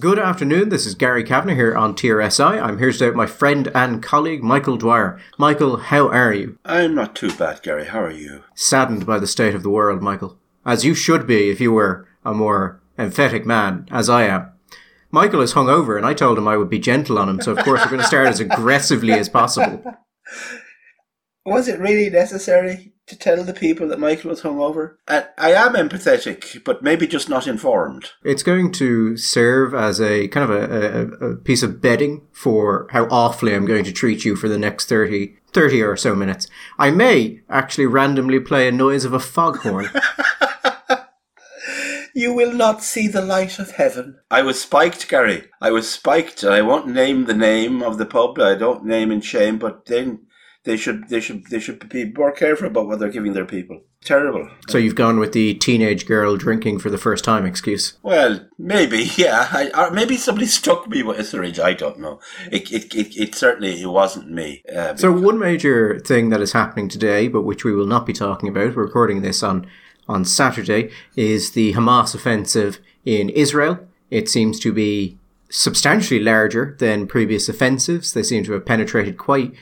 Good afternoon. This is Gary Kavanagh here on TRSI. I'm here today with my friend and colleague Michael Dwyer. Michael, how are you? I'm not too bad, Gary. How are you? Saddened by the state of the world, Michael. As you should be if you were a more emphatic man, as I am. Michael is hungover, and I told him I would be gentle on him, so of course we're going to start as aggressively as possible. Was it really necessary to tell the people that Michael was hungover? And I am empathetic, but maybe just not informed. It's going to serve as a kind of a, a, a piece of bedding for how awfully I'm going to treat you for the next 30, 30 or so minutes. I may actually randomly play a noise of a foghorn. You will not see the light of heaven. I was spiked, Gary. I was spiked, and I won't name the name of the pub. I don't name in shame, but then they should they should they should be more careful about what they're giving their people. Terrible. So you've gone with the teenage girl drinking for the first time excuse. Well, maybe, yeah. I, or maybe somebody struck me with a syringe. I don't know. It it, it, it certainly it wasn't me. Uh, so one major thing that is happening today, but which we will not be talking about, we're recording this on on Saturday is the Hamas offensive in Israel. It seems to be substantially larger than previous offensives. They seem to have penetrated quite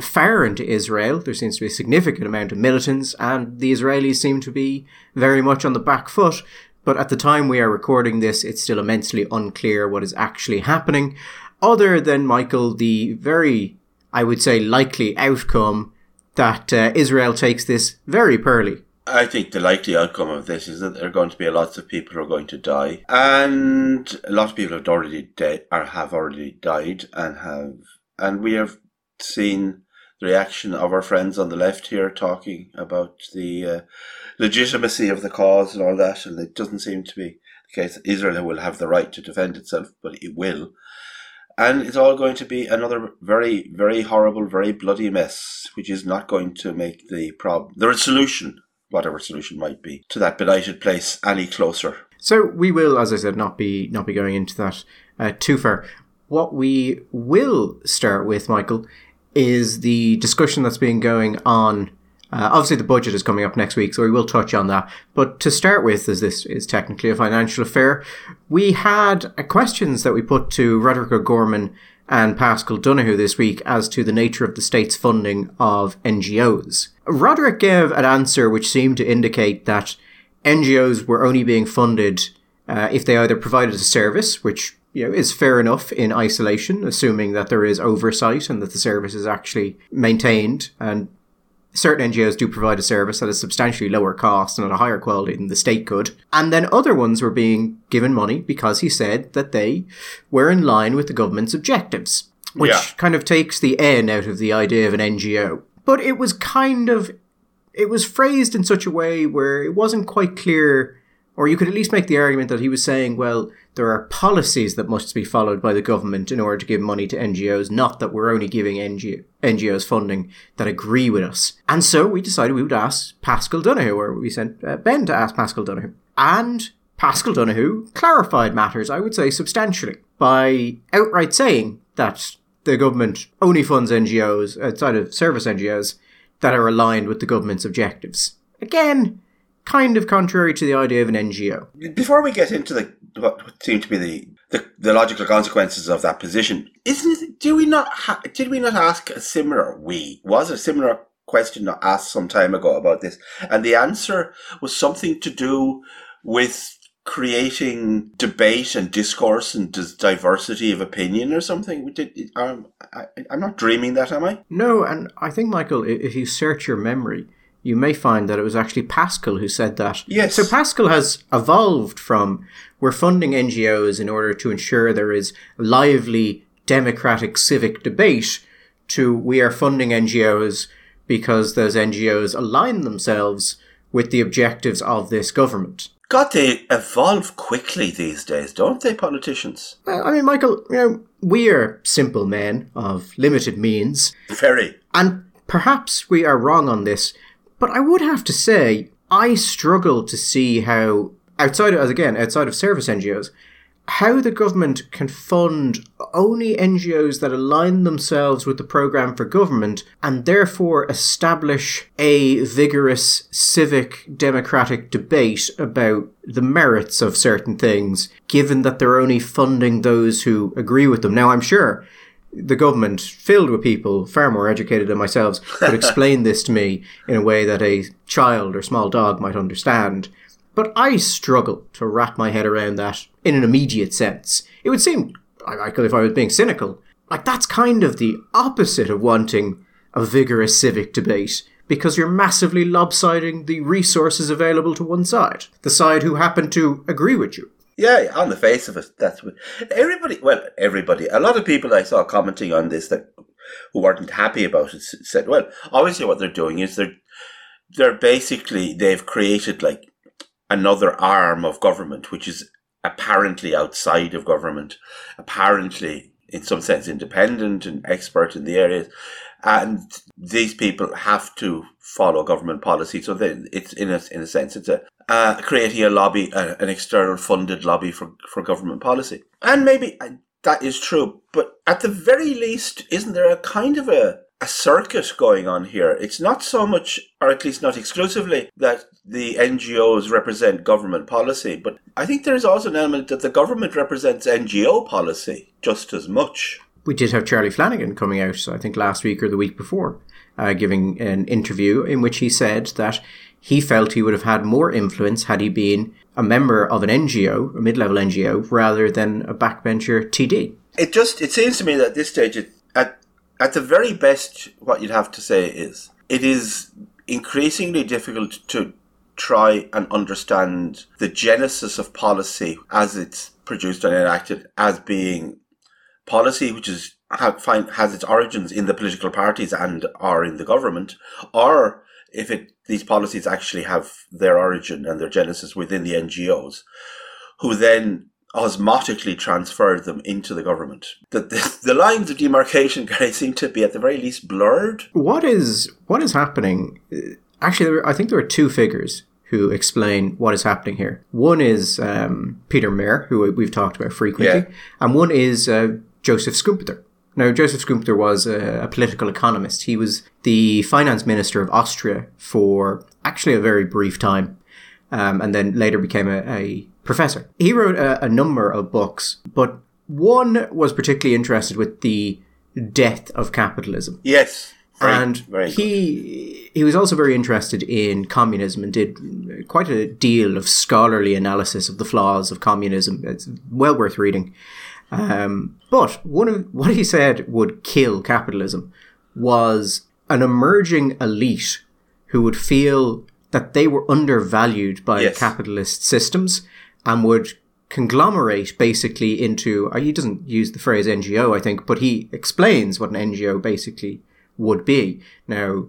far into Israel. There seems to be a significant amount of militants, and the Israelis seem to be very much on the back foot. But at the time we are recording this, it's still immensely unclear what is actually happening, other than, Michael, the very, I would say, likely outcome that uh, Israel takes this very poorly. I think the likely outcome of this is that there are going to be lots of people who are going to die, and a lot of people have already dead have already died, and have and we have seen reaction of our friends on the left here talking about the uh, legitimacy of the cause and all that, and it doesn't seem to be the case Israel will have the right to defend itself, but it will. And it's all going to be another very, very horrible, very bloody mess, which is not going to make the problem, the solution whatever solution might be to that benighted place any closer. So we will, as I said, not be not be going into that uh, too far. What we will start with, Michael, is the discussion that's been going on. Uh, obviously, the budget is coming up next week, so we will touch on that. But to start with, as this is technically a financial affair, we had uh, questions that we put to Roderick O'Gorman and Paschal Donohoe this week as to the nature of the state's funding of NGOs. Roderick gave an answer which seemed to indicate that NGOs were only being funded uh, if they either provided a service, which you know is fair enough in isolation, assuming that there is oversight and that the service is actually maintained and certain NGOs do provide a service at a substantially lower cost and at a higher quality than the state could. And then other ones were being given money because he said that they were in line with the government's objectives, which yeah. kind of takes the N out of the idea of an NGO. But it was kind of, it was phrased in such a way where it wasn't quite clear, or you could at least make the argument that he was saying, well, there are policies that must be followed by the government in order to give money to NGOs, not that we're only giving NGO, NGOs funding that agree with us. And so we decided we would ask Paschal Donohoe, or we sent uh, Ben to ask Paschal Donohoe. And Paschal Donohoe clarified matters, I would say, substantially by outright saying that the government only funds NGOs outside of service NGOs that are aligned with the government's objectives. Again, kind of contrary to the idea of an NGO. Before we get into the what seem to be the, the, the logical consequences of that position, isn't it? Do we not ha- did we not ask a similar? We was a similar question asked some time ago about this, and the answer was something to do with creating debate and discourse and diversity of opinion or something. Did, um, I, I'm not dreaming that, am I? No, and I think Michael, if you search your memory, you may find that it was actually Paschal who said that. Yes. So Paschal has evolved from we're funding NGOs in order to ensure there is lively democratic civic debate to we are funding NGOs because those NGOs align themselves with the objectives of this government. God, they evolve quickly these days, don't they, politicians? Well, I mean, Michael, you know, we are simple men of limited means. Very. And perhaps we are wrong on this, but I would have to say, I struggle to see how, outside of, as again, outside of service NGOs, how the government can fund only NGOs that align themselves with the program for government and therefore establish a vigorous civic democratic debate about the merits of certain things, given that they're only funding those who agree with them. Now, I'm sure the government, filled with people far more educated than myself, could explain this to me in a way that a child or small dog might understand. But I struggle to wrap my head around that in an immediate sense. It would seem, if I was being cynical, like that's kind of the opposite of wanting a vigorous civic debate because you're massively lopsiding the resources available to one side, the side who happen to agree with you. Yeah, on the face of it, that's what everybody. Well, everybody. A lot of people I saw commenting on this that who weren't happy about it said, "Well, obviously, what they're doing is they're they're basically they've created like another arm of government, which is apparently outside of government, apparently in some sense independent and expert in the areas. And these people have to follow government policy. So then it's in a, in a sense, it's a, uh, creating a lobby, uh, an external funded lobby for, for government policy. And maybe uh, that is true, but at the very least, isn't there a kind of a, a circuit going on here. It's not so much, or at least not exclusively, that the NGOs represent government policy, but I think there is also an element that the government represents NGO policy just as much. We did have Charlie Flanagan coming out, I think last week or the week before, uh, giving an interview in which he said that he felt he would have had more influence had he been a member of an NGO, a mid-level NGO, rather than a backbencher TD. It just it seems to me that at this stage, it, at at the very best, what you'd have to say is it is increasingly difficult to try and understand the genesis of policy as it's produced and enacted as being policy which is have, find, has its origins in the political parties and are in the government, or if it these policies actually have their origin and their genesis within the NGOs, who then osmotically transferred them into the government. The, the, the lines of demarcation seem to be at the very least blurred. What is what is happening? Actually, I think there are two figures who explain what is happening here. One is um, Peter Mair, who we've talked about frequently, yeah. and one is uh, Joseph Schumpeter. Now, Joseph Schumpeter was a, a, political economist. He was the finance minister of Austria for actually a very brief time, um, and then later became a, a professor. He wrote a, a number of books, but one was particularly interested with the death of capitalism. Yes. Very, and very he he was also very interested in communism and did quite a deal of scholarly analysis of the flaws of communism. It's well worth reading. Um, but one of what he said would kill capitalism was an emerging elite who would feel that they were undervalued by yes. capitalist systems and would conglomerate basically into, uh, he doesn't use the phrase NGO, I think, but he explains what an NGO basically would be. Now,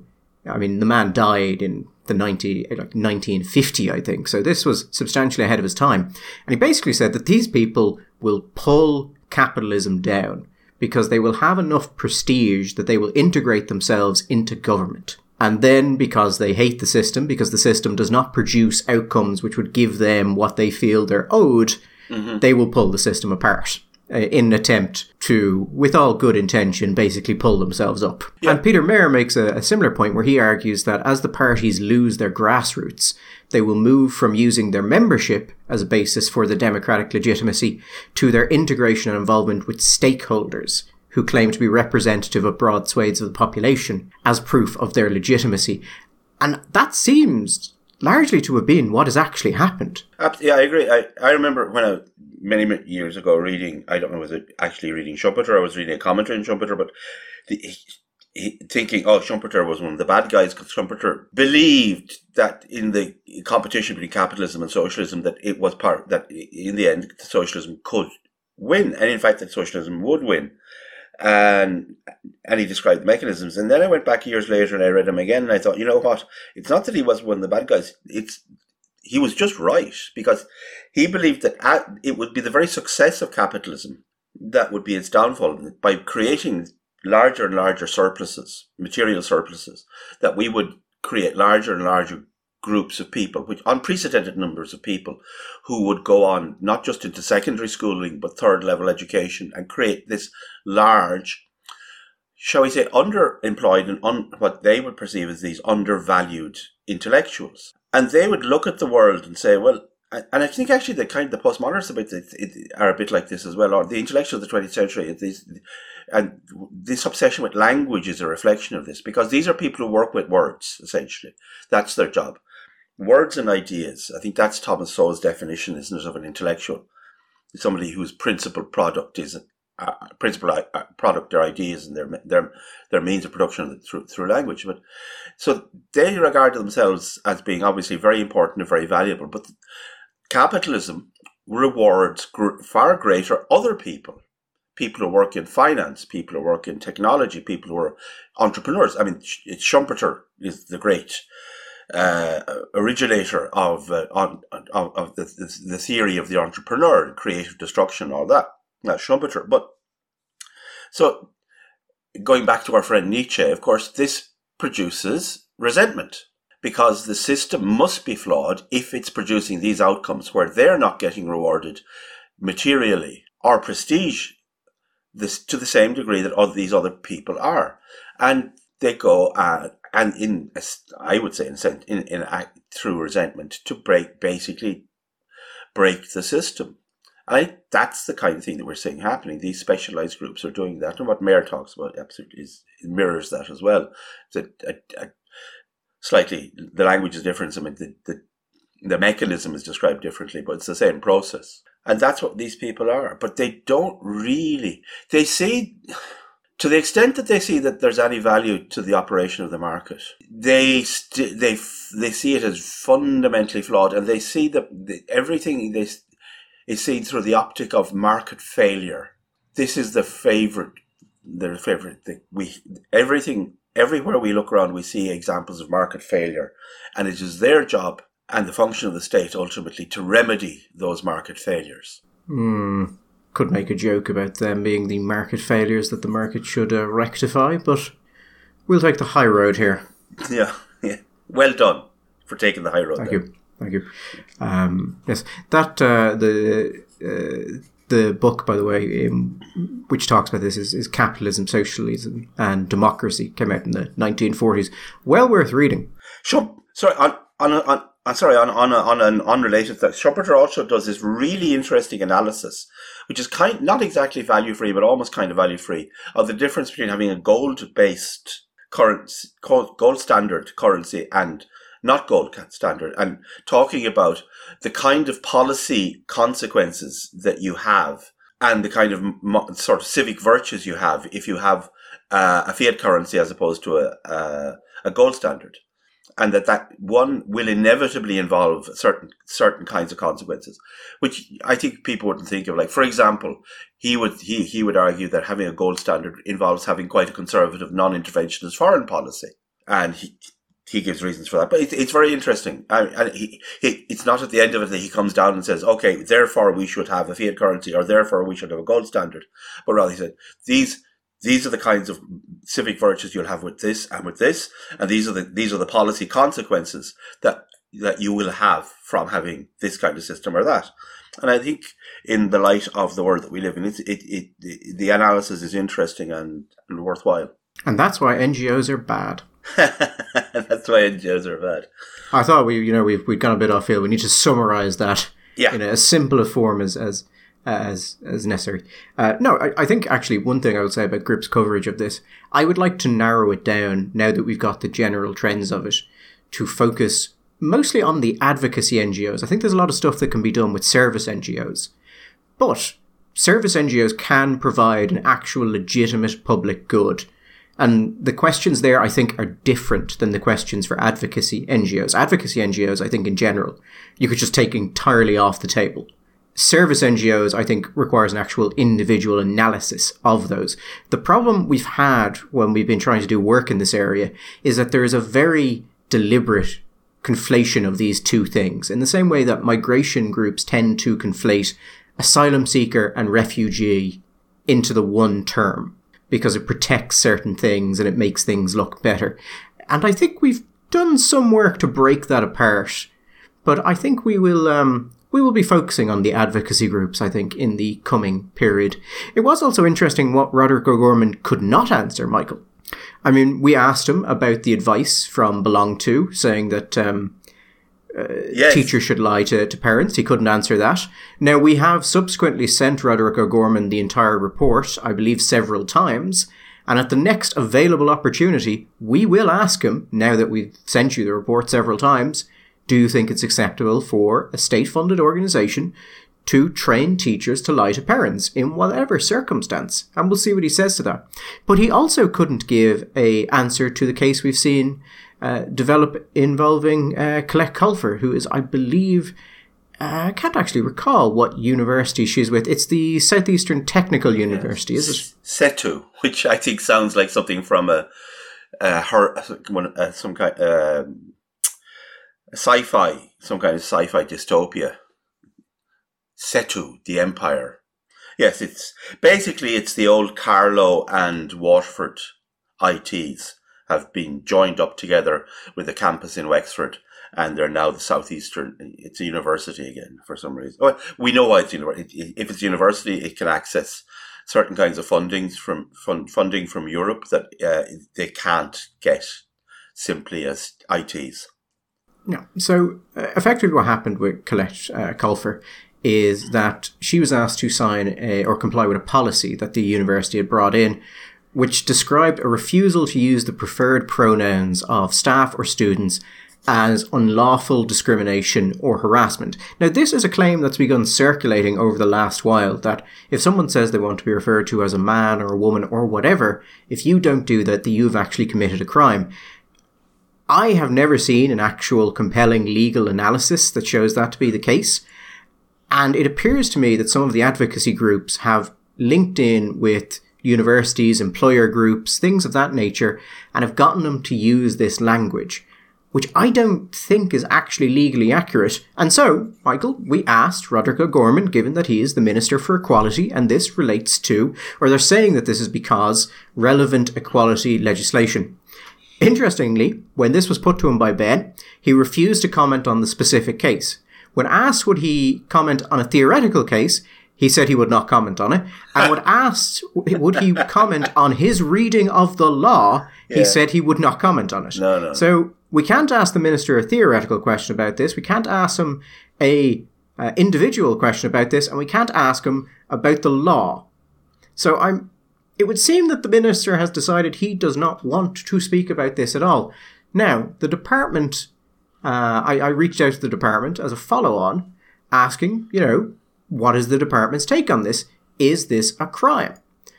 I mean, the man died in the 90, like 1950, I think. So this was substantially ahead of his time. And he basically said that these people will pull capitalism down because they will have enough prestige that they will integrate themselves into government. And then because they hate the system, because the system does not produce outcomes which would give them what they feel they're owed, mm-hmm. they will pull the system apart Uh, in an attempt to, with all good intention, basically pull themselves up. Yeah. And Peter Mair makes a, a similar point where he argues that as the parties lose their grassroots, they will move from using their membership as a basis for the democratic legitimacy to their integration and involvement with stakeholders who claim to be representative of broad swathes of the population as proof of their legitimacy. And that seems largely to have been what has actually happened. Yeah, I agree. I, I remember when I, many, many years ago, reading, I don't know, was it actually reading Schumpeter? I was reading a commentary on Schumpeter, but the, he, he, thinking, oh, Schumpeter was one of the bad guys because Schumpeter believed that in the competition between capitalism and socialism, that it was part, that in the end, socialism could win. And in fact, that socialism would win and and he described the mechanisms. And then I went back years later and I read him again, and I thought, you know what? It's not that he was one of the bad guys. It's he was just right because he believed that it would be the very success of capitalism that would be its downfall by creating larger and larger surpluses, material surpluses, that we would create larger and larger groups of people, which unprecedented numbers of people who would go on not just into secondary schooling, but third level education and create this large, shall we say, underemployed and un, what they would perceive as these undervalued intellectuals. And they would look at the world and say, well, and I think actually the kind of the postmodernists a bit are a bit like this as well, or the intellectuals of the 20th century. These, and this obsession with language is a reflection of this because these are people who work with words essentially. That's their job. Words and ideas. I think that's Thomas Sowell's definition, isn't it, of an intellectual? Somebody whose principal product is uh, principal uh, product their ideas and their their their means of production through through language. But so they regard themselves as being obviously very important and very valuable. But capitalism rewards gr- far greater other people people who work in finance, people who work in technology, people who are entrepreneurs. I mean, Schumpeter is the great uh, originator of, uh, on, of, of the, the theory of the entrepreneur, creative destruction, all that. That's Schumpeter. But so going back to our friend Nietzsche, of course, this produces resentment because the system must be flawed if it's producing these outcomes where they're not getting rewarded materially or prestige this to the same degree that all these other people are, and they go uh, and in I would say in in, in through resentment to break basically break the system. I that's the kind of thing that we're seeing happening. These specialized groups are doing that, and what Mair talks about absolutely is mirrors that as well. That slightly the language is different. I mean, the, the the mechanism is described differently, but it's the same process. And that's what these people are. But they don't really, they see, to the extent that they see that there's any value to the operation of the market, they st- they they see it as fundamentally flawed, and they see that the, everything they is seen through the optic of market failure. This is the favorite, their favorite thing. We everything everywhere we look around, we see examples of market failure, and it is their job and the function of the state ultimately to remedy those market failures. Mm, could make a joke about them being the market failures that the market should uh, rectify, but we'll take the high road here. Yeah, yeah. Well done for taking the high road. Thank you. Thank you. Um, yes, that uh, the uh, the book, by the way, which talks about this, is, is Capitalism, Socialism, and Democracy. Came out in the 1940s. Well worth reading. Sure. Sorry, on, on, on, on sorry, on, on, on an unrelated thing, Schumpeter also does this really interesting analysis, which is kind not exactly value free, but almost kind of value free, of the difference between having a gold based currency, gold standard currency and not gold standard, and talking about the kind of policy consequences that you have and the kind of sort of civic virtues you have if you have uh, a fiat currency as opposed to a, a, a gold standard and that that one will inevitably involve certain certain kinds of consequences, which I think people wouldn't think of. Like, for example, he would he he would argue that having a gold standard involves having quite a conservative, non-interventionist foreign policy, and he he gives reasons for that. But it, it's very interesting. I, and he, he, it's not at the end of it that he comes down and says, okay, therefore we should have a fiat currency or therefore we should have a gold standard. But rather he said, these, these are the kinds of civic virtues you'll have with this and with this. And these are the, these are the policy consequences that, that you will have from having this kind of system or that. And I think in the light of the world that we live in, it, it, it, the analysis is interesting and, and worthwhile. And that's why NGOs are bad. That's why NGOs are bad. I thought we, you know, we've we've gone a bit off field. We need to summarize that yeah. in as simple a form as as as as necessary. Uh, no, I, I think actually one thing I would say about Gript's coverage of this, I would like to narrow it down now that we've got the general trends of it to focus mostly on the advocacy NGOs. I think there's a lot of stuff that can be done with service NGOs, but service NGOs can provide an actual legitimate public good and the questions there, I think, are different than the questions for advocacy NGOs. Advocacy NGOs, I think, in general, you could just take entirely off the table. Service NGOs, I think, requires an actual individual analysis of those. The problem we've had when we've been trying to do work in this area is that there is a very deliberate conflation of these two things. In the same way that migration groups tend to conflate asylum seeker and refugee into the one term because it protects certain things and it makes things look better. And I think we've done some work to break that apart, but I think we will um, we will be focusing on the advocacy groups, I think, in the coming period. It was also interesting what Roderick O'Gorman could not answer, Michael. I mean, we asked him about the advice from Belong To, saying that um, uh, yes. teachers should lie to, to parents. He couldn't answer that. Now, we have subsequently sent Roderick O'Gorman the entire report, I believe several times, and at the next available opportunity, we will ask him, now that we've sent you the report several times, do you think it's acceptable for a state funded organisation to train teachers to lie to parents in whatever circumstance? And we'll see what he says to that. But he also couldn't give a answer to the case we've seen uh, develop involving uh, Colette Colfer, who is, I believe, uh, I can't actually recall what university she's with. It's the Southeastern Technical University, yes. is it? SETU, which I think sounds like something from a, a her, uh, some kind. Um, sci-fi, some kind of sci-fi dystopia. Setu, the Empire. Yes, it's basically it's the old Carlow and Waterford ITs have been joined up together with a campus in Wexford, and they're now the southeastern. It's a university again for some reason. Well, we know why it's university. If it's university, it can access certain kinds of fundings from fund, funding from Europe that uh, they can't get simply as ITs. Yeah. So uh, effectively, what happened with Colette uh, Colfer is that she was asked to sign a, or comply with a policy that the university had brought in, which described a refusal to use the preferred pronouns of staff or students as unlawful discrimination or harassment. Now, this is a claim that's begun circulating over the last while that if someone says they want to be referred to as a man or a woman or whatever, if you don't do that, then you've actually committed a crime. I have never seen an actual compelling legal analysis that shows that to be the case. And it appears to me that some of the advocacy groups have linked in with universities, employer groups, things of that nature, and have gotten them to use this language, which I don't think is actually legally accurate. And so, Michael, we asked Roderick O'Gorman, given that he is the Minister for Equality, and this relates to, or they're saying that this is because relevant equality legislation. Interestingly, when this was put to him by Ben, he refused to comment on the specific case. When asked would he comment on a theoretical case, he said he would not comment on it. And when asked would he comment on his reading of the law, he said he would not comment on it. No, no. So we can't ask the minister a theoretical question about this. We can't ask him a uh, individual question about this, and we can't ask him about the law. So I'm it would seem that the minister has decided he does not want to speak about this at all. Now, the department, uh, I, I reached out to the department as a follow on, asking, you know, what is the department's take on this? Is this a crime?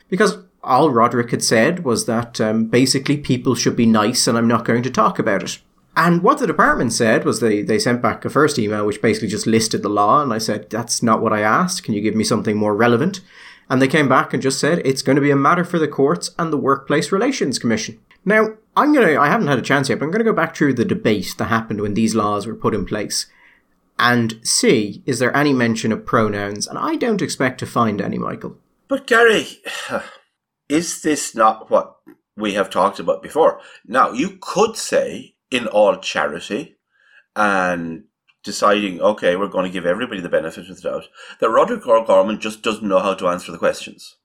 Because all Roderick had said was that um, basically people should be nice and I'm not going to talk about it. And what the department said was they, they sent back a first email which basically just listed the law, and I said, That's not what I asked. Can you give me something more relevant? And they came back and just said it's going to be a matter for the courts and the Workplace Relations Commission. Now, I'm going to, I haven't had a chance yet, but I'm going to go back through the debate that happened when these laws were put in place and see, is there any mention of pronouns. And I don't expect to find any, Michael. But Gary, is this not what we have talked about before? Now, you could say in all charity and deciding, okay, we're going to give everybody the benefit of the doubt, that Roderick O'Gorman just doesn't know how to answer the questions.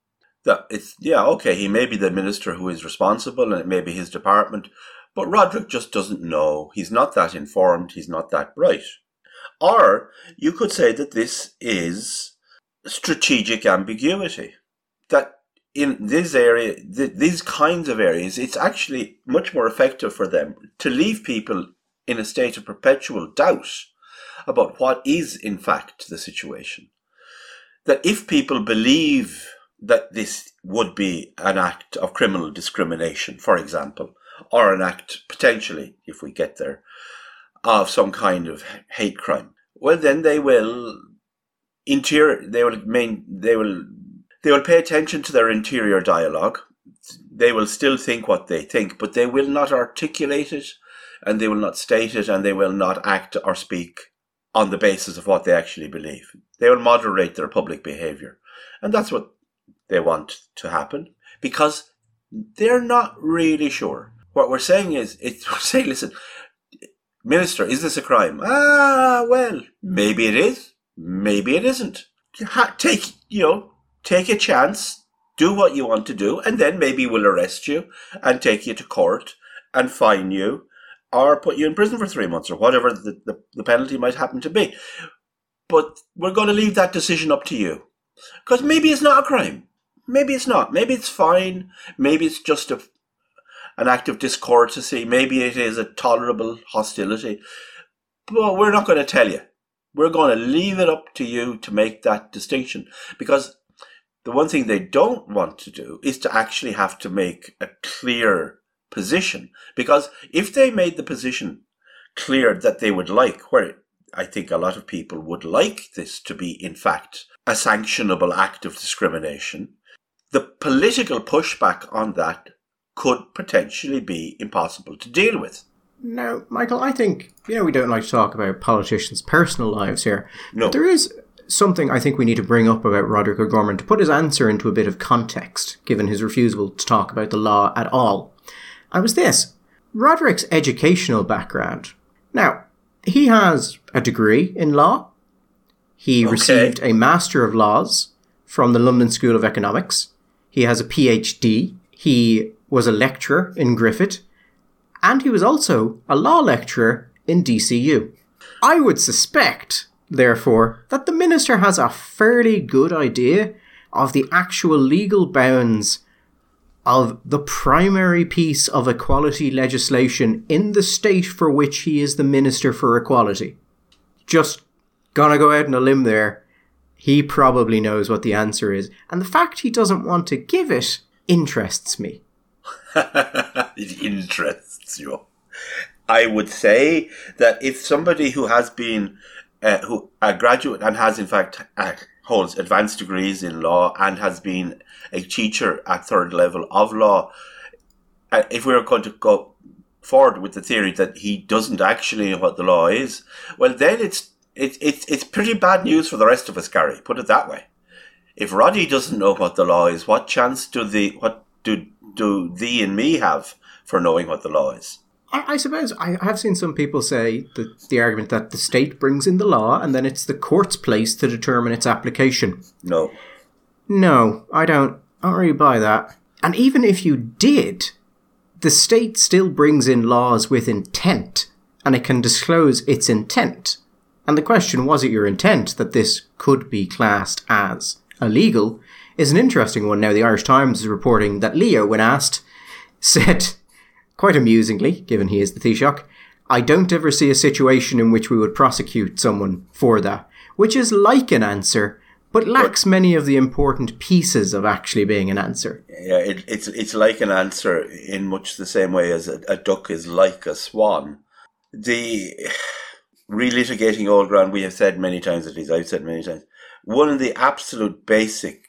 That it's, yeah, okay, he may be the minister who is responsible and it may be his department, but Roderick just doesn't know. He's not that informed, he's not that bright. Or you could say that this is strategic ambiguity. That in this area, th- these kinds of areas, it's actually much more effective for them to leave people in a state of perpetual doubt about what is in fact the situation. That if people believe that this would be an act of criminal discrimination, for example, or an act potentially, if we get there, of some kind of hate crime, well then they will interior they will main they will they will pay attention to their interior dialogue. They will still think what they think, but they will not articulate it and they will not state it and they will not act or speak on the basis of what they actually believe. They will moderate their public behavior. And that's what they want to happen because they're not really sure. What we're saying is, it's, we're saying, listen, Minister, is this a crime? Ah, well, maybe it is. Maybe it isn't. Take, you know, take a chance, do what you want to do, and then maybe we'll arrest you and take you to court and fine you or put you in prison for three months or whatever the, the, the penalty might happen to be. But we're going to leave that decision up to you. Because maybe it's not a crime. Maybe it's not. Maybe it's fine. Maybe it's just a, an act of discourtesy. Maybe it is a tolerable hostility. But we're not going to tell you. We're going to leave it up to you to make that distinction. Because the one thing they don't want to do is to actually have to make a clear position. Because if they made the position clear that they would like, where I think a lot of people would like this to be, in fact, a sanctionable act of discrimination, the political pushback on that could potentially be impossible to deal with. Now, Michael, I think, you know, we don't like to talk about politicians' personal lives here. No. But there is something I think we need to bring up about Roderick O'Gorman to put his answer into a bit of context, given his refusal to talk about the law at all. I was this Roderick's educational background. Now, he has a degree in law. He Okay. received a Master of Laws from the London School of Economics. He has a PhD. He was a lecturer in Griffith. And he was also a law lecturer in DCU. I would suspect, therefore, that the minister has a fairly good idea of the actual legal bounds of the primary piece of equality legislation in the state for which he is the Minister for Equality. Just gonna go out on a limb there. He probably knows what the answer is, and the fact he doesn't want to give it interests me. it interests you. I would say that if somebody who has been uh, who a graduate and has in fact uh, holds advanced degrees in law and has been a teacher at third level of law, uh, if we are going to go forward with the theory that he doesn't actually know what the law is, well then it's it's it's it's pretty bad news for the rest of us, Gary. Put it that way. If Roddy doesn't know what the law is, what chance do the what do do thee and me have for knowing what the law is? I, I suppose I have seen some people say that the argument that the state brings in the law and then it's the court's place to determine its application. No. No, I don't. I don't really buy that. And even if you did, the state still brings in laws with intent, and it can disclose its intent. And the question, was it your intent that this could be classed as illegal, is an interesting one. Now, the Irish Times is reporting that Leo, when asked, said, quite amusingly, given he is the Taoiseach, I don't ever see a situation in which we would prosecute someone for that, which is like an answer, but lacks many of the important pieces of actually being an answer. Yeah, it, it's it's like an answer in much the same way as a, a duck is like a swan. The relitigating old ground we have said many times at least I've said many times. One of the absolute basic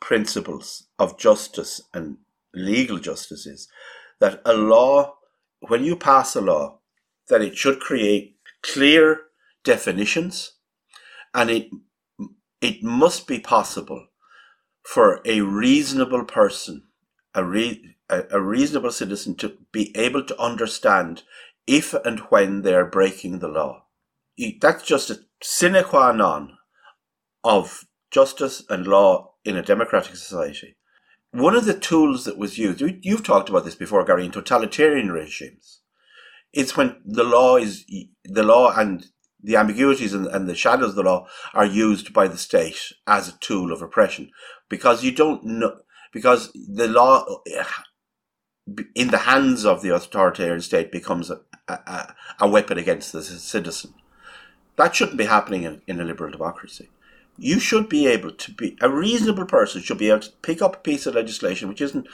principles of justice and legal justice is that a law, when you pass a law, that it should create clear definitions and it it must be possible for a reasonable person, a, re- a, a reasonable citizen to be able to understand if and when they're breaking the law. That's just a sine qua non of justice and law in a democratic society. One of the tools that was used, you- you've talked about this before, Gary, in totalitarian regimes, it's when the law is, the law and the ambiguities and, and the shadows of the law are used by the state as a tool of oppression. Because you don't know because the law in the hands of the authoritarian state becomes a, a, a weapon against the citizen. That shouldn't be happening in, in a liberal democracy you should be able to be a reasonable person should be able to pick up a piece of legislation which isn't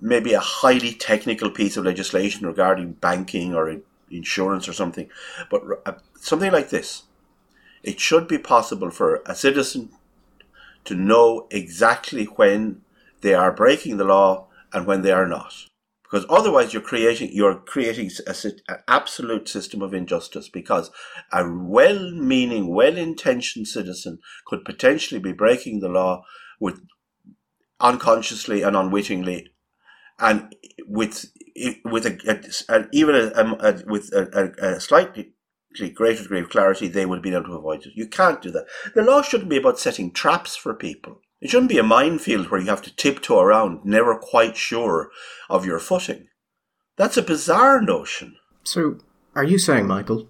maybe a highly technical piece of legislation regarding banking or insurance or something but something like this. It should be possible for a citizen to know exactly when they are breaking the law and when they are not because otherwise you're creating you're creating a, an absolute system of injustice because a well-meaning well-intentioned citizen could potentially be breaking the law with unconsciously and unwittingly and with with a, a, a even a, with a, slightly greater degree of clarity, they would been able to avoid it. You can't do that. The law shouldn't be about setting traps for people. It shouldn't be a minefield where you have to tiptoe around, never quite sure of your footing. That's a bizarre notion. So, are you saying, Michael,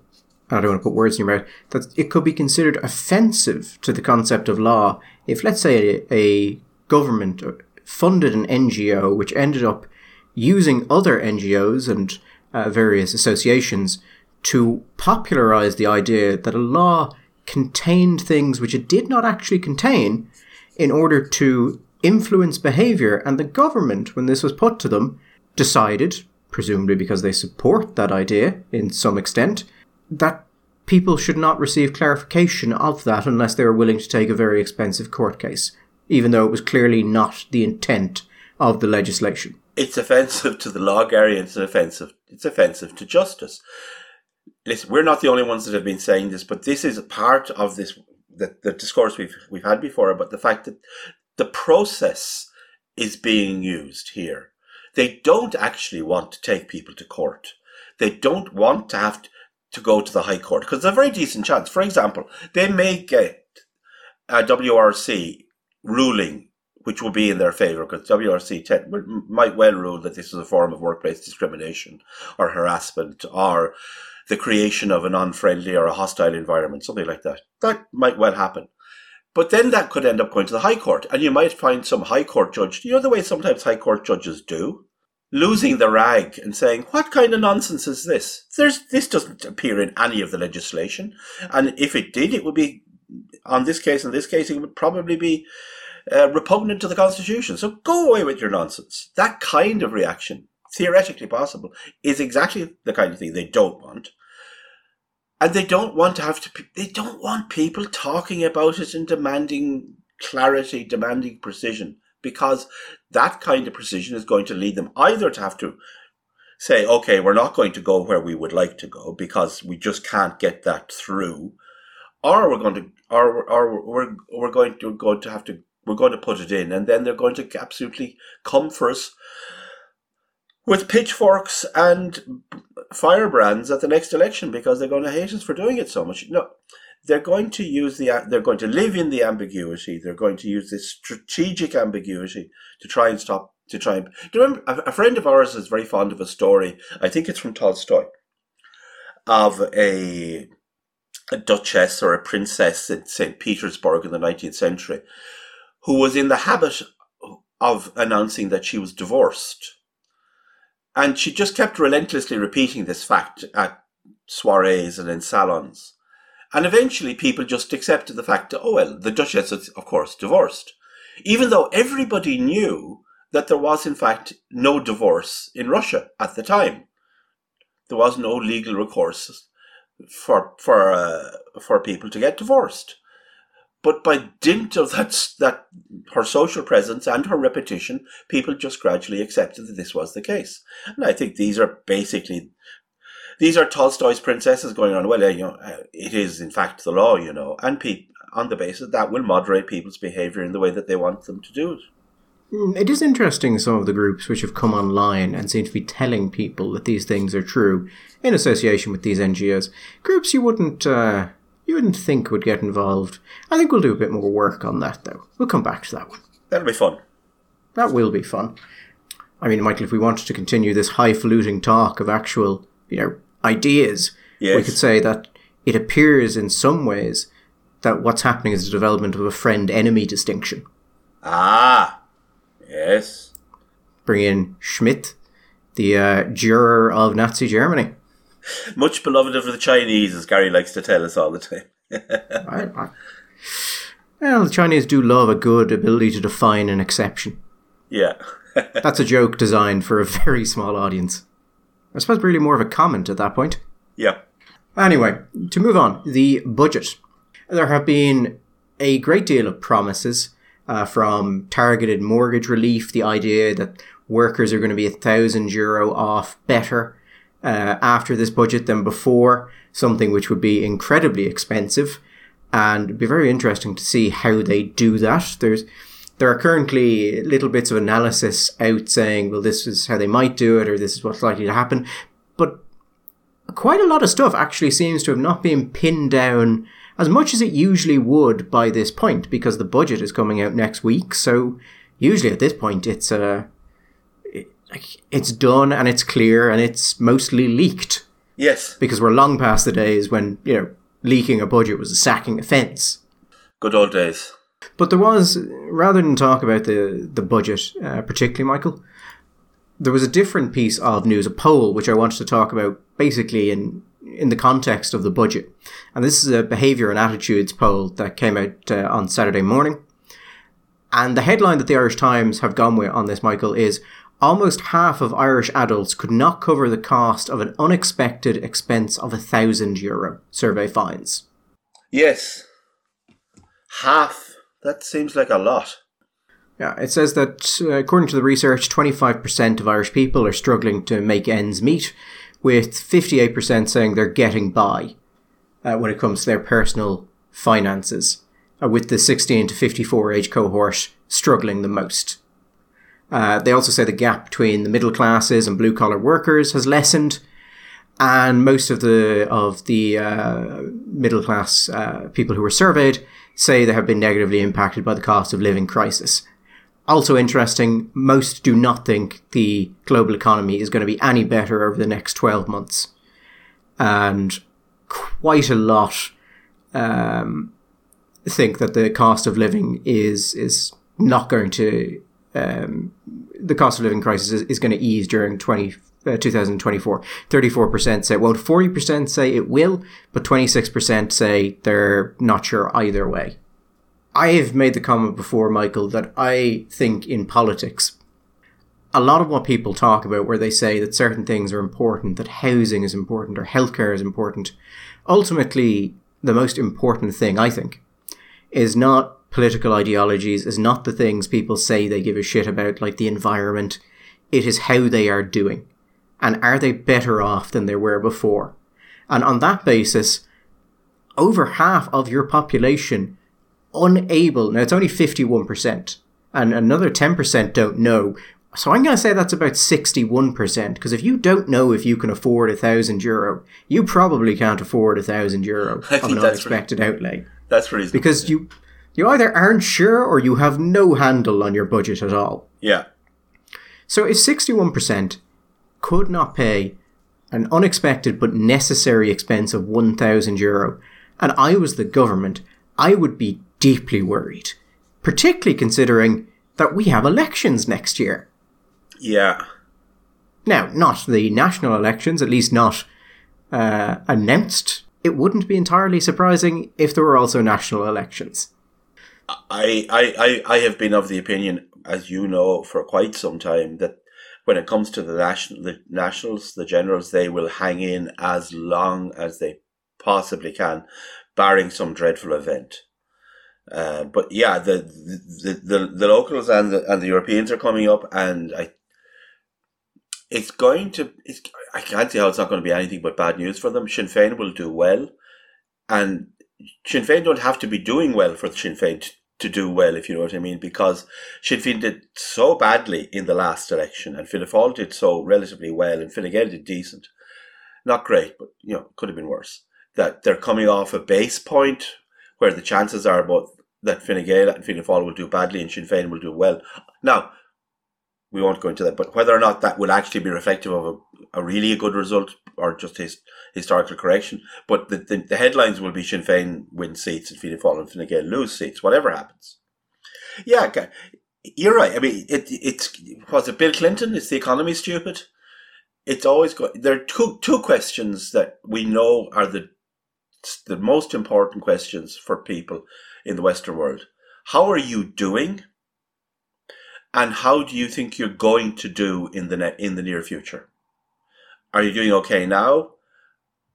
I don't want to put words in your mouth, that it could be considered offensive to the concept of law if, let's say, a, government funded an NGO which ended up using other NGOs and uh, various associations to popularize the idea that a law contained things which it did not actually contain in order to influence behavior. And the government, when this was put to them, decided, presumably because they support that idea in some extent, that people should not receive clarification of that unless they were willing to take a very expensive court case, even though it was clearly not the intent of the legislation. It's offensive to the law, Gary, it's offensive. It's offensive to justice. Listen, we're not the only ones that have been saying this, but this is a part of this the, the discourse we've we've had before about the fact that the process is being used here. They don't actually want to take people to court. They don't want to have to, go to the High Court because there's a very decent chance. For example, they may get a WRC ruling which will be in their favour because WRC 10 might well rule that this is a form of workplace discrimination or harassment or the creation of an unfriendly or a hostile environment, something like that. That might well happen. But then that could end up going to the High Court, and you might find some High Court judge, you know the way sometimes High Court judges do? Losing the rag and saying, what kind of nonsense is this? There's, this doesn't appear in any of the legislation. And if it did, it would be, on this case and this case, it would probably be uh, repugnant to the Constitution. So go away with your nonsense. That kind of reaction theoretically possible, is exactly the kind of thing they don't want. And they don't want to have to, they don't want people talking about it and demanding clarity, demanding precision, because that kind of precision is going to lead them either to have to say, okay, we're not going to go where we would like to go because we just can't get that through, or we're going to, or, or we're, we're going to, going to have to, we're going to put it in, and then they're going to absolutely come for us with pitchforks and firebrands at the next election because they're going to hate us for doing it so much. No, they're going to use the they're going to live in the ambiguity. They're going to use this strategic ambiguity to try and stop to try and. Do you remember a, friend of ours is very fond of a story. I think it's from Tolstoy of a a duchess or a princess in St. Petersburg in the 19th century who was in the habit of announcing that she was divorced and she just kept relentlessly repeating this fact at soirees and in salons. And eventually people just accepted the fact that, oh, well, the Duchess is, of course, divorced. Even though everybody knew that there was, in fact, no divorce in Russia at the time. There was no legal recourse for, for, uh, for people to get divorced. But by dint of that, that her social presence and her repetition, people just gradually accepted that this was the case. And I think these are basically these are Tolstoy's princesses going on. Well, you know, uh, it is in fact the law, you know, and on the basis that will moderate people's behaviour in the way that they want them to do it. Mm, it is interesting some of the groups which have come online and seem to be telling people that these things are true in association with these NGOs. Groups you wouldn't uh, you wouldn't think would get involved. I think we'll do a bit more work on that, though. We'll come back to that one. That'll be fun. That will be fun. I mean, Michael, if we wanted to continue this highfalutin talk of actual, you know, ideas, yes. we could say that it appears in some ways that what's happening is the development of a friend-enemy distinction. Ah, yes. Bring in Schmitt, the uh, juror of Nazi Germany. Much beloved of the Chinese, as Gary likes to tell us all the time. I, I, well, the Chinese do love a good ability to define an exception. Yeah. That's a joke designed for a very small audience. I suppose really more of a comment at that point. Yeah. Anyway, to move on, the budget. There have been a great deal of promises uh, from targeted mortgage relief, the idea that workers are going to be a thousand euro off better uh, after this budget than before, something which would be incredibly expensive. And it'd be very interesting to see how they do that. There's there are currently little bits of analysis out saying, well, this is how they might do it, or this is what's likely to happen. But quite a lot of stuff actually seems to have not been pinned down as much as it usually would by this point, because the budget is coming out next week. So usually at this point, it's it, it's done and it's clear and it's mostly leaked. Yes. Because we're long past the days when you know leaking a budget was a sacking offence. Good old days. But there was, rather than talk about the the budget uh, particularly, Michael, there was a different piece of news, a poll, which I wanted to talk about, basically in in the context of the budget. And this is a behaviour and attitudes poll that came out uh, on Saturday morning. And the headline that the Irish Times have gone with on this, Michael, is almost half of Irish adults could not cover the cost of an unexpected expense of a thousand euro, survey finds. Yes. Half. That seems like a lot. Yeah, it says that uh, according to the research, 25% of Irish people are struggling to make ends meet, with 58% saying they're getting by uh, when it comes to their personal finances, uh, with the 16 to 54 age cohort struggling the most. Uh, they also say the gap between the middle classes and blue collar workers has lessened, and most of the of the uh, middle class uh, people who were surveyed say they have been negatively impacted by the cost of living crisis. Also interesting, most do not think the global economy is going to be any better over the next 12 months. And quite a lot um, think that the cost of living is is not going to um, the cost of living crisis is, is going to ease during 20, uh, 2024. 34% say won't, 40% say it will, but 26% say they're not sure either way. I have made the comment before, Michael, that I think in politics, a lot of what people talk about, where they say that certain things are important, that housing is important or healthcare is important, ultimately, the most important thing, I think, is not political ideologies, is not the things people say they give a shit about, like the environment. It is how they are doing. And are they better off than they were before? And on that basis, over half of your population unable, now it's only 51%, and another 10% don't know. So I'm going to say that's about 61%, because if you don't know if you can afford a thousand euro, you probably can't afford a thousand euro of an unexpected pretty, outlay. That's reasonable. Because you, you either aren't sure or you have no handle on your budget at all. Yeah. So if 61% could not pay an unexpected but necessary expense of 1,000 euro, and I was the government, I would be deeply worried, particularly considering that we have elections next year. Yeah. Now, not the national elections, at least not uh, announced. It wouldn't be entirely surprising if there were also national elections. I, I, I, I have been of the opinion, as you know, for quite some time, that when it comes to the national the nationals, the generals, they will hang in as long as they possibly can, barring some dreadful event. Uh, but yeah, the, the the the locals and the and the Europeans are coming up, and I, it's going to. It's, I can't see how it's not going to be anything but bad news for them. Sinn Féin will do well, and Sinn Féin don't have to be doing well for Sinn Féin to, to do well, if you know what I mean, because Sinn Féin did so badly in the last election, and Fianna Fáil did so relatively well, and Fine Gael did decent. Not great, but you know, could have been worse. That they're coming off a base point where the chances are both that Fine Gael and Fianna Fáil will do badly and Sinn Féin will do well. Now, we won't go into that, but whether or not that will actually be reflective of a, a really a good result or just his historical correction, but the, the, the headlines will be Sinn Féin win seats and Fianna Fáil and Fine Gael lose seats, whatever happens. Yeah, you're right. I mean, it, it's was it Bill Clinton? Is the economy stupid? It's always go. There are two two questions that we know are the the most important questions for people in the Western world. How are you doing? And how do you think you're going to do in the ne- in the near future? Are you doing okay now?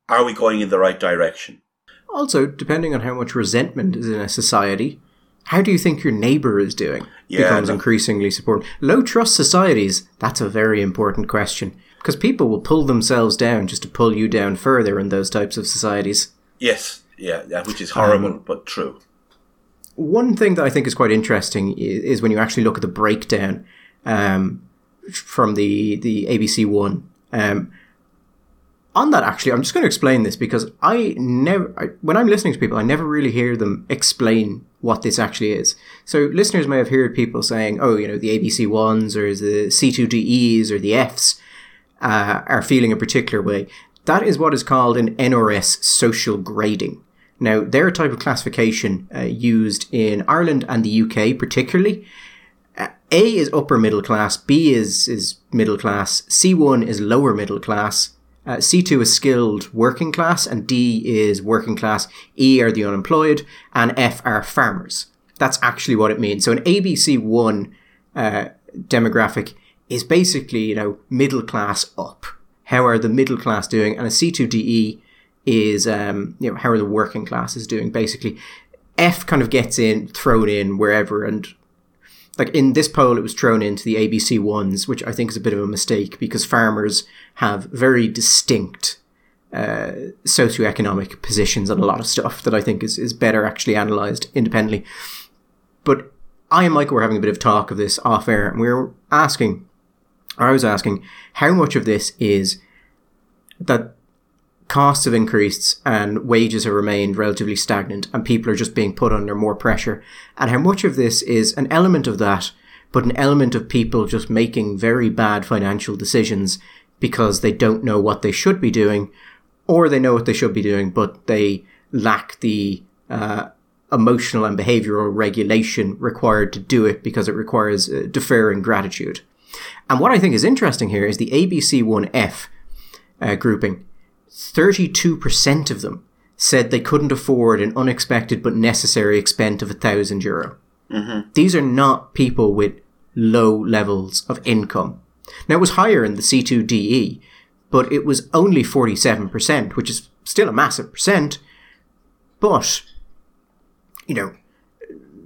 Are we going in the right direction? Also, depending on how much resentment is in a society, how do you think your neighbour is doing? Yeah, becomes no. increasingly important. Low trust societies, that's a very important question. Because people will pull themselves down just to pull you down further in those types of societies. Yes, yeah, yeah which is horrible um, but true. one thing that I think is quite interesting is, is when you actually look at the breakdown um, from the the ABC one. Um, on that, actually, I'm just going to explain this because I never, I, when I'm listening to people, I never really hear them explain what this actually is. So listeners may have heard people saying, "Oh, you know, the ABC ones or the C2DEs or the Fs uh, are feeling a particular way." That is what is called an NRS social grading. Now, they're a type of classification uh, used in Ireland and the UK particularly. Uh, a is upper middle class, B is, is middle class, C1 is lower middle class, uh, C2 is skilled working class, and D is working class, E are the unemployed, and F are farmers. That's actually what it means. So an ABC1 uh, demographic is basically, you know, middle class up. How are the middle class doing? And a C2DE is, um, you know, how are the working classes doing? Basically, F kind of gets in, thrown in wherever, and like in this poll, it was thrown into the ABC ones, which I think is a bit of a mistake because farmers have very distinct uh, socioeconomic positions and a lot of stuff that I think is, is better actually analysed independently. But I and Michael were having a bit of talk of this off air, and we were asking, or I was asking, how much of this is that costs have increased and wages have remained relatively stagnant and people are just being put under more pressure. And how much of this is an element of that, but an element of people just making very bad financial decisions because they don't know what they should be doing, or they know what they should be doing, but they lack the uh, emotional and behavioral regulation required to do it because it requires uh, deferring gratitude. And what I think is interesting here is the ABC1F uh, grouping 32% of them said they couldn't afford an unexpected but necessary expense of a thousand euro. Mm-hmm. These are not people with low levels of income. Now it was higher in the C2DE, but it was only 47%, which is still a massive percent, but, you know,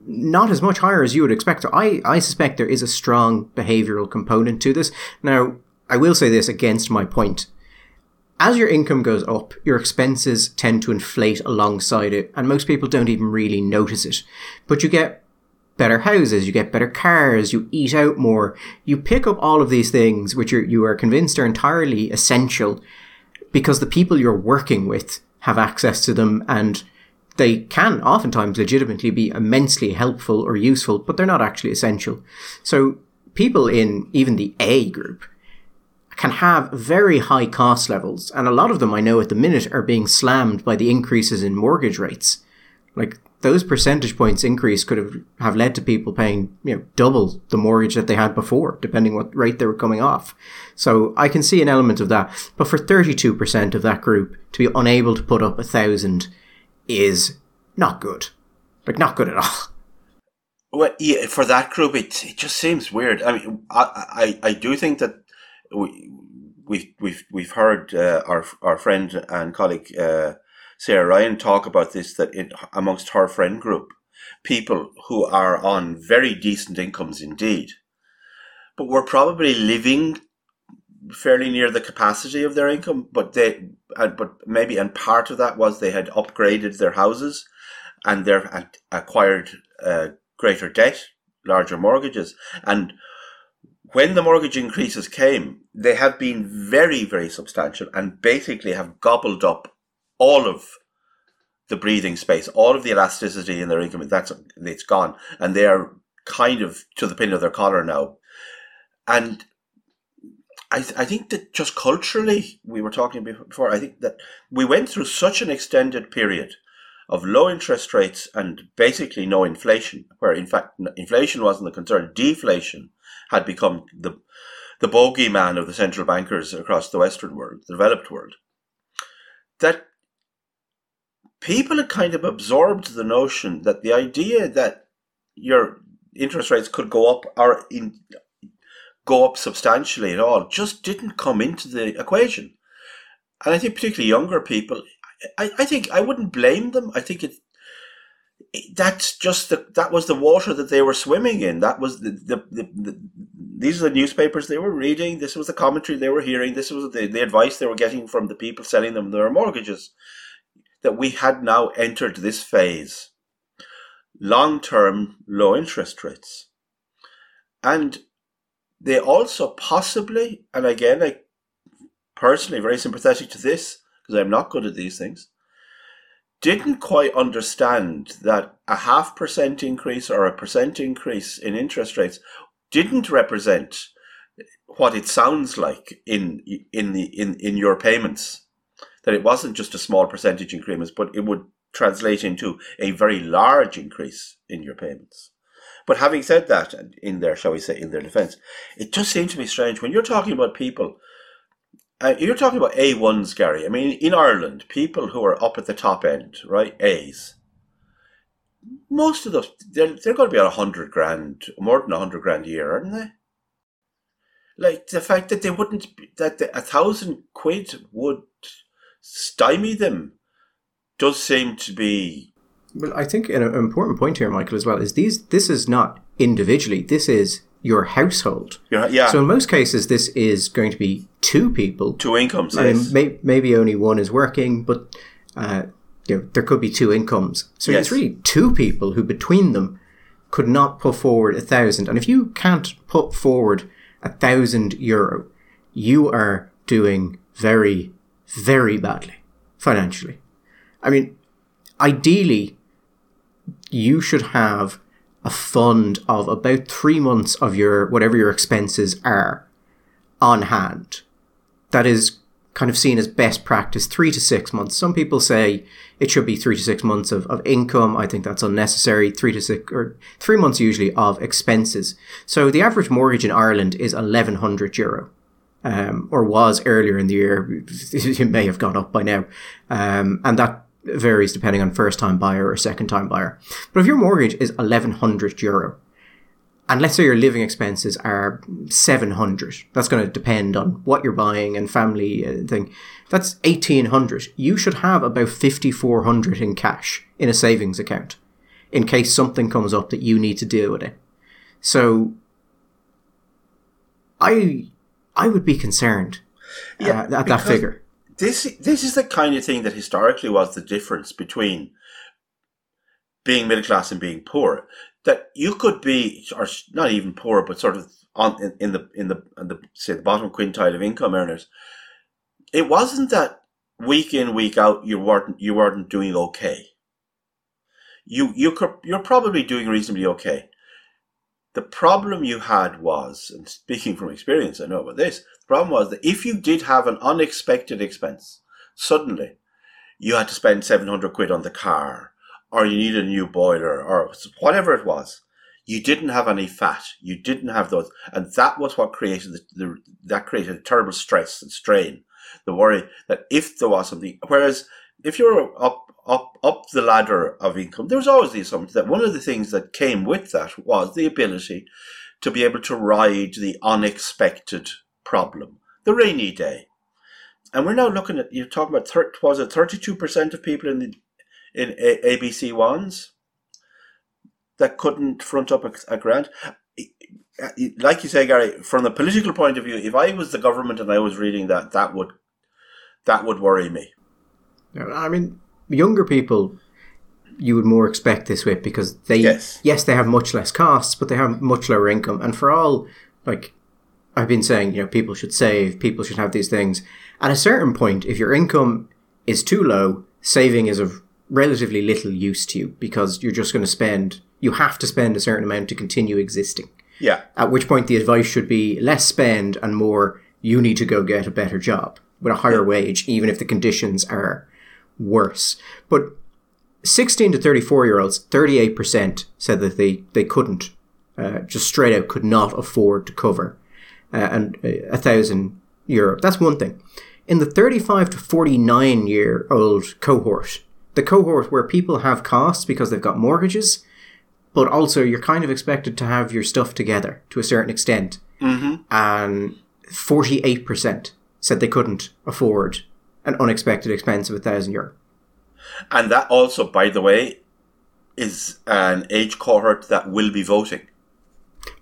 not as much higher as you would expect. So I, I suspect there is a strong behavioral component to this. Now, I will say this against my point as your income goes up, your expenses tend to inflate alongside it, and most people don't even really notice it. But you get better houses, you get better cars, you eat out more, you pick up all of these things which you're, you are convinced are entirely essential because the people you're working with have access to them and they can oftentimes legitimately be immensely helpful or useful, but they're not actually essential. So people in even the A group can have very high cost levels, and a lot of them I know at the minute are being slammed by the increases in mortgage rates. Like those percentage points increase could have, have led to people paying, you know, double the mortgage that they had before, depending what rate they were coming off. So I can see an element of that. But for 32% of that group to be unable to put up a thousand is not good. Like not good at all. Well, yeah, for that group, it, it just seems weird. I mean, I, I, I do think that we, we've we've we've heard uh, our our friend and colleague uh, Sarah Ryan talk about this that in, amongst her friend group, people who are on very decent incomes indeed, but were probably living fairly near the capacity of their income, but they but maybe and part of that was they had upgraded their houses and they acquired uh, greater debt, larger mortgages, and when the mortgage increases came, they have been very, very substantial and basically have gobbled up all of the breathing space, all of the elasticity in their income. That's it's gone, and they are kind of to the pin of their collar now. And I, th- I think that just culturally, we were talking before. I think that we went through such an extended period of low interest rates and basically no inflation, where in fact inflation wasn't the concern, deflation had become the the bogeyman of the central bankers across the Western world, the developed world. That people had kind of absorbed the notion that the idea that your interest rates could go up or in, go up substantially at all just didn't come into the equation. And I think particularly younger people, I, I think I wouldn't blame them. I think it that's just the that was the water that they were swimming in. That was the the, the, the these are the newspapers they were reading. This was the commentary they were hearing. This was the, the advice they were getting from the people selling them their mortgages. That we had now entered this phase. long term low interest rates. And they also possibly, and again, I personally very sympathetic to this because I'm not good at these things, didn't quite understand that a half percent increase or a percent increase in interest rates didn't represent what it sounds like in in the in, in your payments. That it wasn't just a small percentage increments, but it would translate into a very large increase in your payments. But having said that, in their, shall we say, in their defence, it just seems to be strange when you're talking about people. Uh, you're talking about A1s, Gary. I mean, in Ireland, people who are up at the top end, right? A's. Most of those, they're, they're going to be at a hundred grand, more than a hundred grand a year, aren't they? Like the fact that they wouldn't, be, that the, a thousand quid would stymie them does seem to be. Well, I think an important point here, Michael, as well, is these. This is not individually. This is your household. Yeah, yeah. So in most cases, this is going to be two people, two incomes. Yes. may, maybe only one is working, but uh, you know, there could be two incomes. So Yes. it's really two people who, between them, could not put forward a thousand. And if you can't put forward a thousand euro, you are doing very, very badly financially. I mean, ideally, you should have a fund of about three months of your whatever your expenses are on hand. That is kind of seen as best practice, three to six months. Some people say it should be three to six months of, of income. I think that's unnecessary. Three to six or three months usually of expenses. So the average mortgage in Ireland is 1100 euro. Um, or was earlier in the year. It may have gone up by now. Um, and that varies depending on first time buyer or second time buyer. But if your mortgage is 1100 euro, and let's say your living expenses are 700, that's going to depend on what you're buying and family uh, thing. That's 1800. You should have about 5400 in cash in a savings account in case something comes up that you need to deal with it. So I I would be concerned Yeah, uh, at that figure. this this is the kind of thing that historically was the difference between being middle class and being poor. That you could be, or not even poor, but sort of on in, in the in the in the say the bottom quintile of income earners. It wasn't that week in week out you weren't you weren't doing okay. You you could you're probably doing reasonably okay. The problem you had was, and speaking from experience, I know about this. The problem was that if you did have an unexpected expense, suddenly you had to spend 700 quid on the car, or you need a new boiler, or whatever it was. You didn't have any fat. You didn't have those. And that was what created the, the that created terrible stress and strain. The worry that if there was something, whereas if you're up, up, up the ladder of income, there was always the assumption that one of the things that came with that was the ability to be able to ride the unexpected problem, the rainy day. And we're now looking at, you're talking about, thir- was it 32% of people in the in a- ABC ones that couldn't front up a, a grant? Like you say, Gary, from the political point of view, if I was the government and I was reading that, that would that would worry me. I mean, younger people you would more expect this with because they Yes. yes they have much less costs but they have much lower income and for all like I've been saying you know people should save people should have these things at a certain point if your income is too low saving is of relatively little use to you because you're just going to spend you have to spend a certain amount to continue existing. Yeah, at which point the advice should be less spend and more you need to go get a better job with a higher wage even if the conditions are worse. But 16 to 34 year olds 38% said that they, they couldn't uh, just straight out could not afford to cover uh, and uh, a thousand euro. That's one thing. In the 35 to 49 year old cohort the cohort where people have costs because they've got mortgages but also you're kind of expected to have your stuff together to a certain extent. Mm-hmm. And 48% said they couldn't afford an unexpected expense of a thousand euro. and that also, by the way, is an age cohort that will be voting.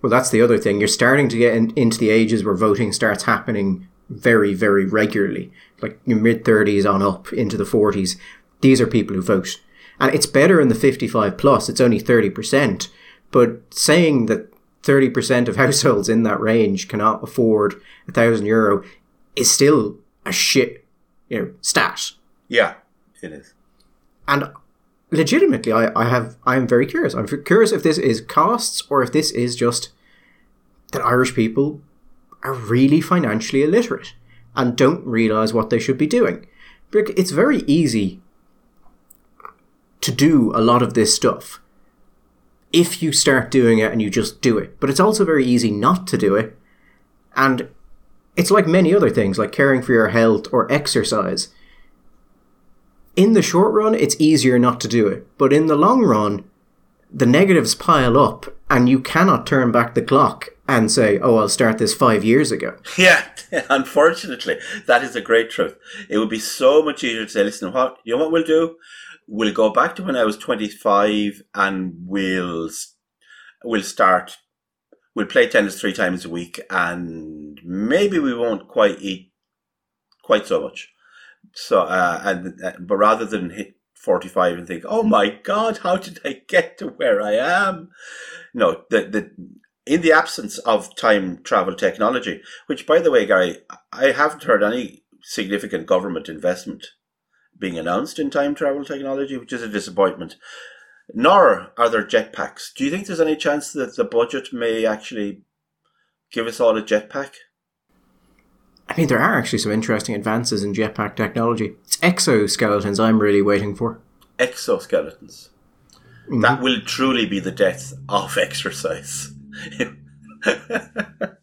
Well, that's the other thing. You're starting to get in, into the ages where voting starts happening very, very regularly, like your mid 30s on up into the 40s. These are people who vote. And it's better in the 55 plus, it's only 30%. But saying that 30% of households in that range cannot afford a thousand euro is still a shit, you know, stat. Yeah, it is. And legitimately, I, I have, I'm very curious. I'm curious if this is costs or if this is just that Irish people are really financially illiterate and don't realize what they should be doing. It's very easy to do a lot of this stuff if you start doing it and you just do it. But it's also very easy not to do it. And it's like many other things, like caring for your health or exercise. In the short run, it's easier not to do it. But in the long run, the negatives pile up and you cannot turn back the clock and say, oh, I'll start this five years ago. Yeah, unfortunately, that is a great truth. It would be so much easier to say, listen, what, you know what we'll do? We'll go back to when I was 25 and we'll, we'll start, we'll play tennis three times a week and maybe we won't quite eat quite so much. So, uh, and, uh, but rather than hit 45 and think, oh my God, how did I get to where I am? No, the, the, in the absence of time travel technology, which, by the way, Gary, I haven't heard any significant government investment being announced in time travel technology, which is a disappointment. Nor are there jetpacks. Do you think there's any chance that the budget may actually give us all a jetpack? I mean, there are actually some interesting advances in jetpack technology. It's exoskeletons I'm really waiting for. Exoskeletons. Mm-hmm. That will truly be the death of exercise.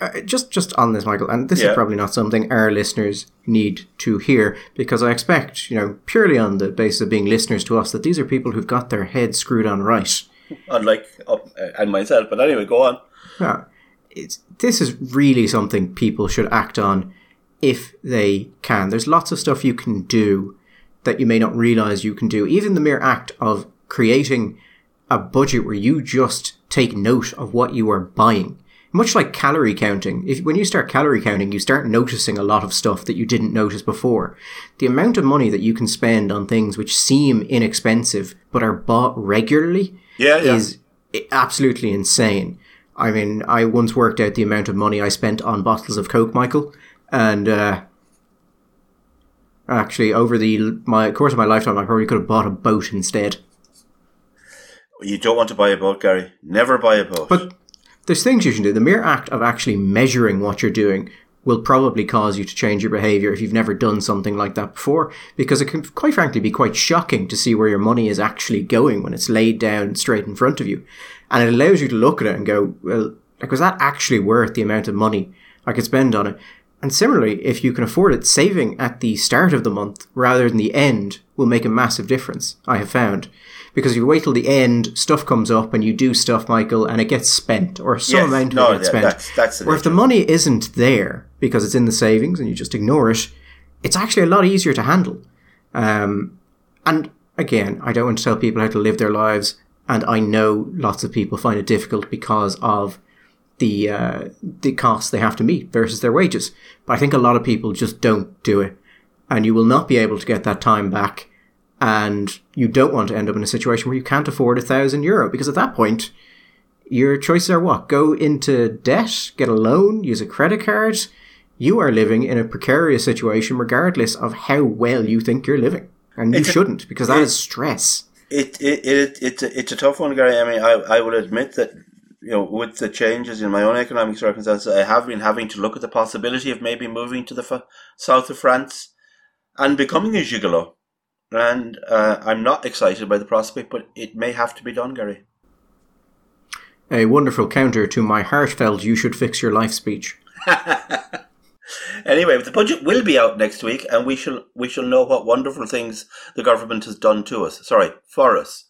uh, just just on this, Michael, and this yeah. is probably not something our listeners need to hear because I expect, you know, purely on the basis of being listeners to us, that these are people who've got their heads screwed on right. Unlike uh, and myself, but anyway, go on. Yeah, it's, this is really something people should act on if they can. There's lots of stuff you can do that you may not realize you can do. Even the mere act of creating a budget where you just take note of what you are buying. Much like calorie counting, if when you start calorie counting, you start noticing a lot of stuff that you didn't notice before. The amount of money that you can spend on things which seem inexpensive but are bought regularly yeah, yeah. is absolutely insane. I mean, I once worked out the amount of money I spent on bottles of Coke, Michael, and uh, actually, over the my course of my lifetime, I probably could have bought a boat instead. You don't want to buy a boat, Gary. Never buy a boat. But there's things you can do. The mere act of actually measuring what you're doing will probably cause you to change your behavior if you've never done something like that before, because it can, quite frankly, be quite shocking to see where your money is actually going when it's laid down straight in front of you. And it allows you to look at it and go, well, like, was that actually worth the amount of money I could spend on it? And similarly, if you can afford it, saving at the start of the month rather than the end will make a massive difference, I have found because if you wait till the end, stuff comes up and you do stuff, Michael, and it gets spent or some yes, amount no, of it gets spent. That's, that's or if the money isn't there because it's in the savings and you just ignore it, it's actually a lot easier to handle. Um, and again, I don't want to tell people how to live their lives, and I know lots of people find it difficult because of the uh, the costs they have to meet versus their wages. But I think a lot of people just don't do it, and you will not be able to get that time back and you don't want to end up in a situation where you can't afford a thousand euro because at that point your choices are what? Go into debt get a loan use a credit card. You are living in a precarious situation regardless of how well you think you're living and you shouldn't because that it, is stress. It, it, it, it's, a, it's a tough one gary. I mean I, I will admit that you know, with the changes in my own economic circumstances, I have been having to look at the possibility of maybe moving to the f- south of France and becoming a gigolo and uh, I'm not excited by the prospect, but it may have to be done, Gary. A wonderful counter to my heartfelt "You should fix your life" speech. anyway, the budget will be out next week, and we shall we shall know what wonderful things the government has done to us. Sorry, for us,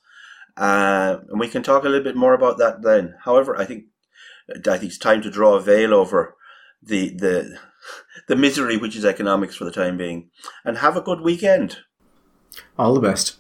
uh, and we can talk a little bit more about that then. However, I think I think it's time to draw a veil over the the the misery which is economics for the time being, and have a good weekend. All the best.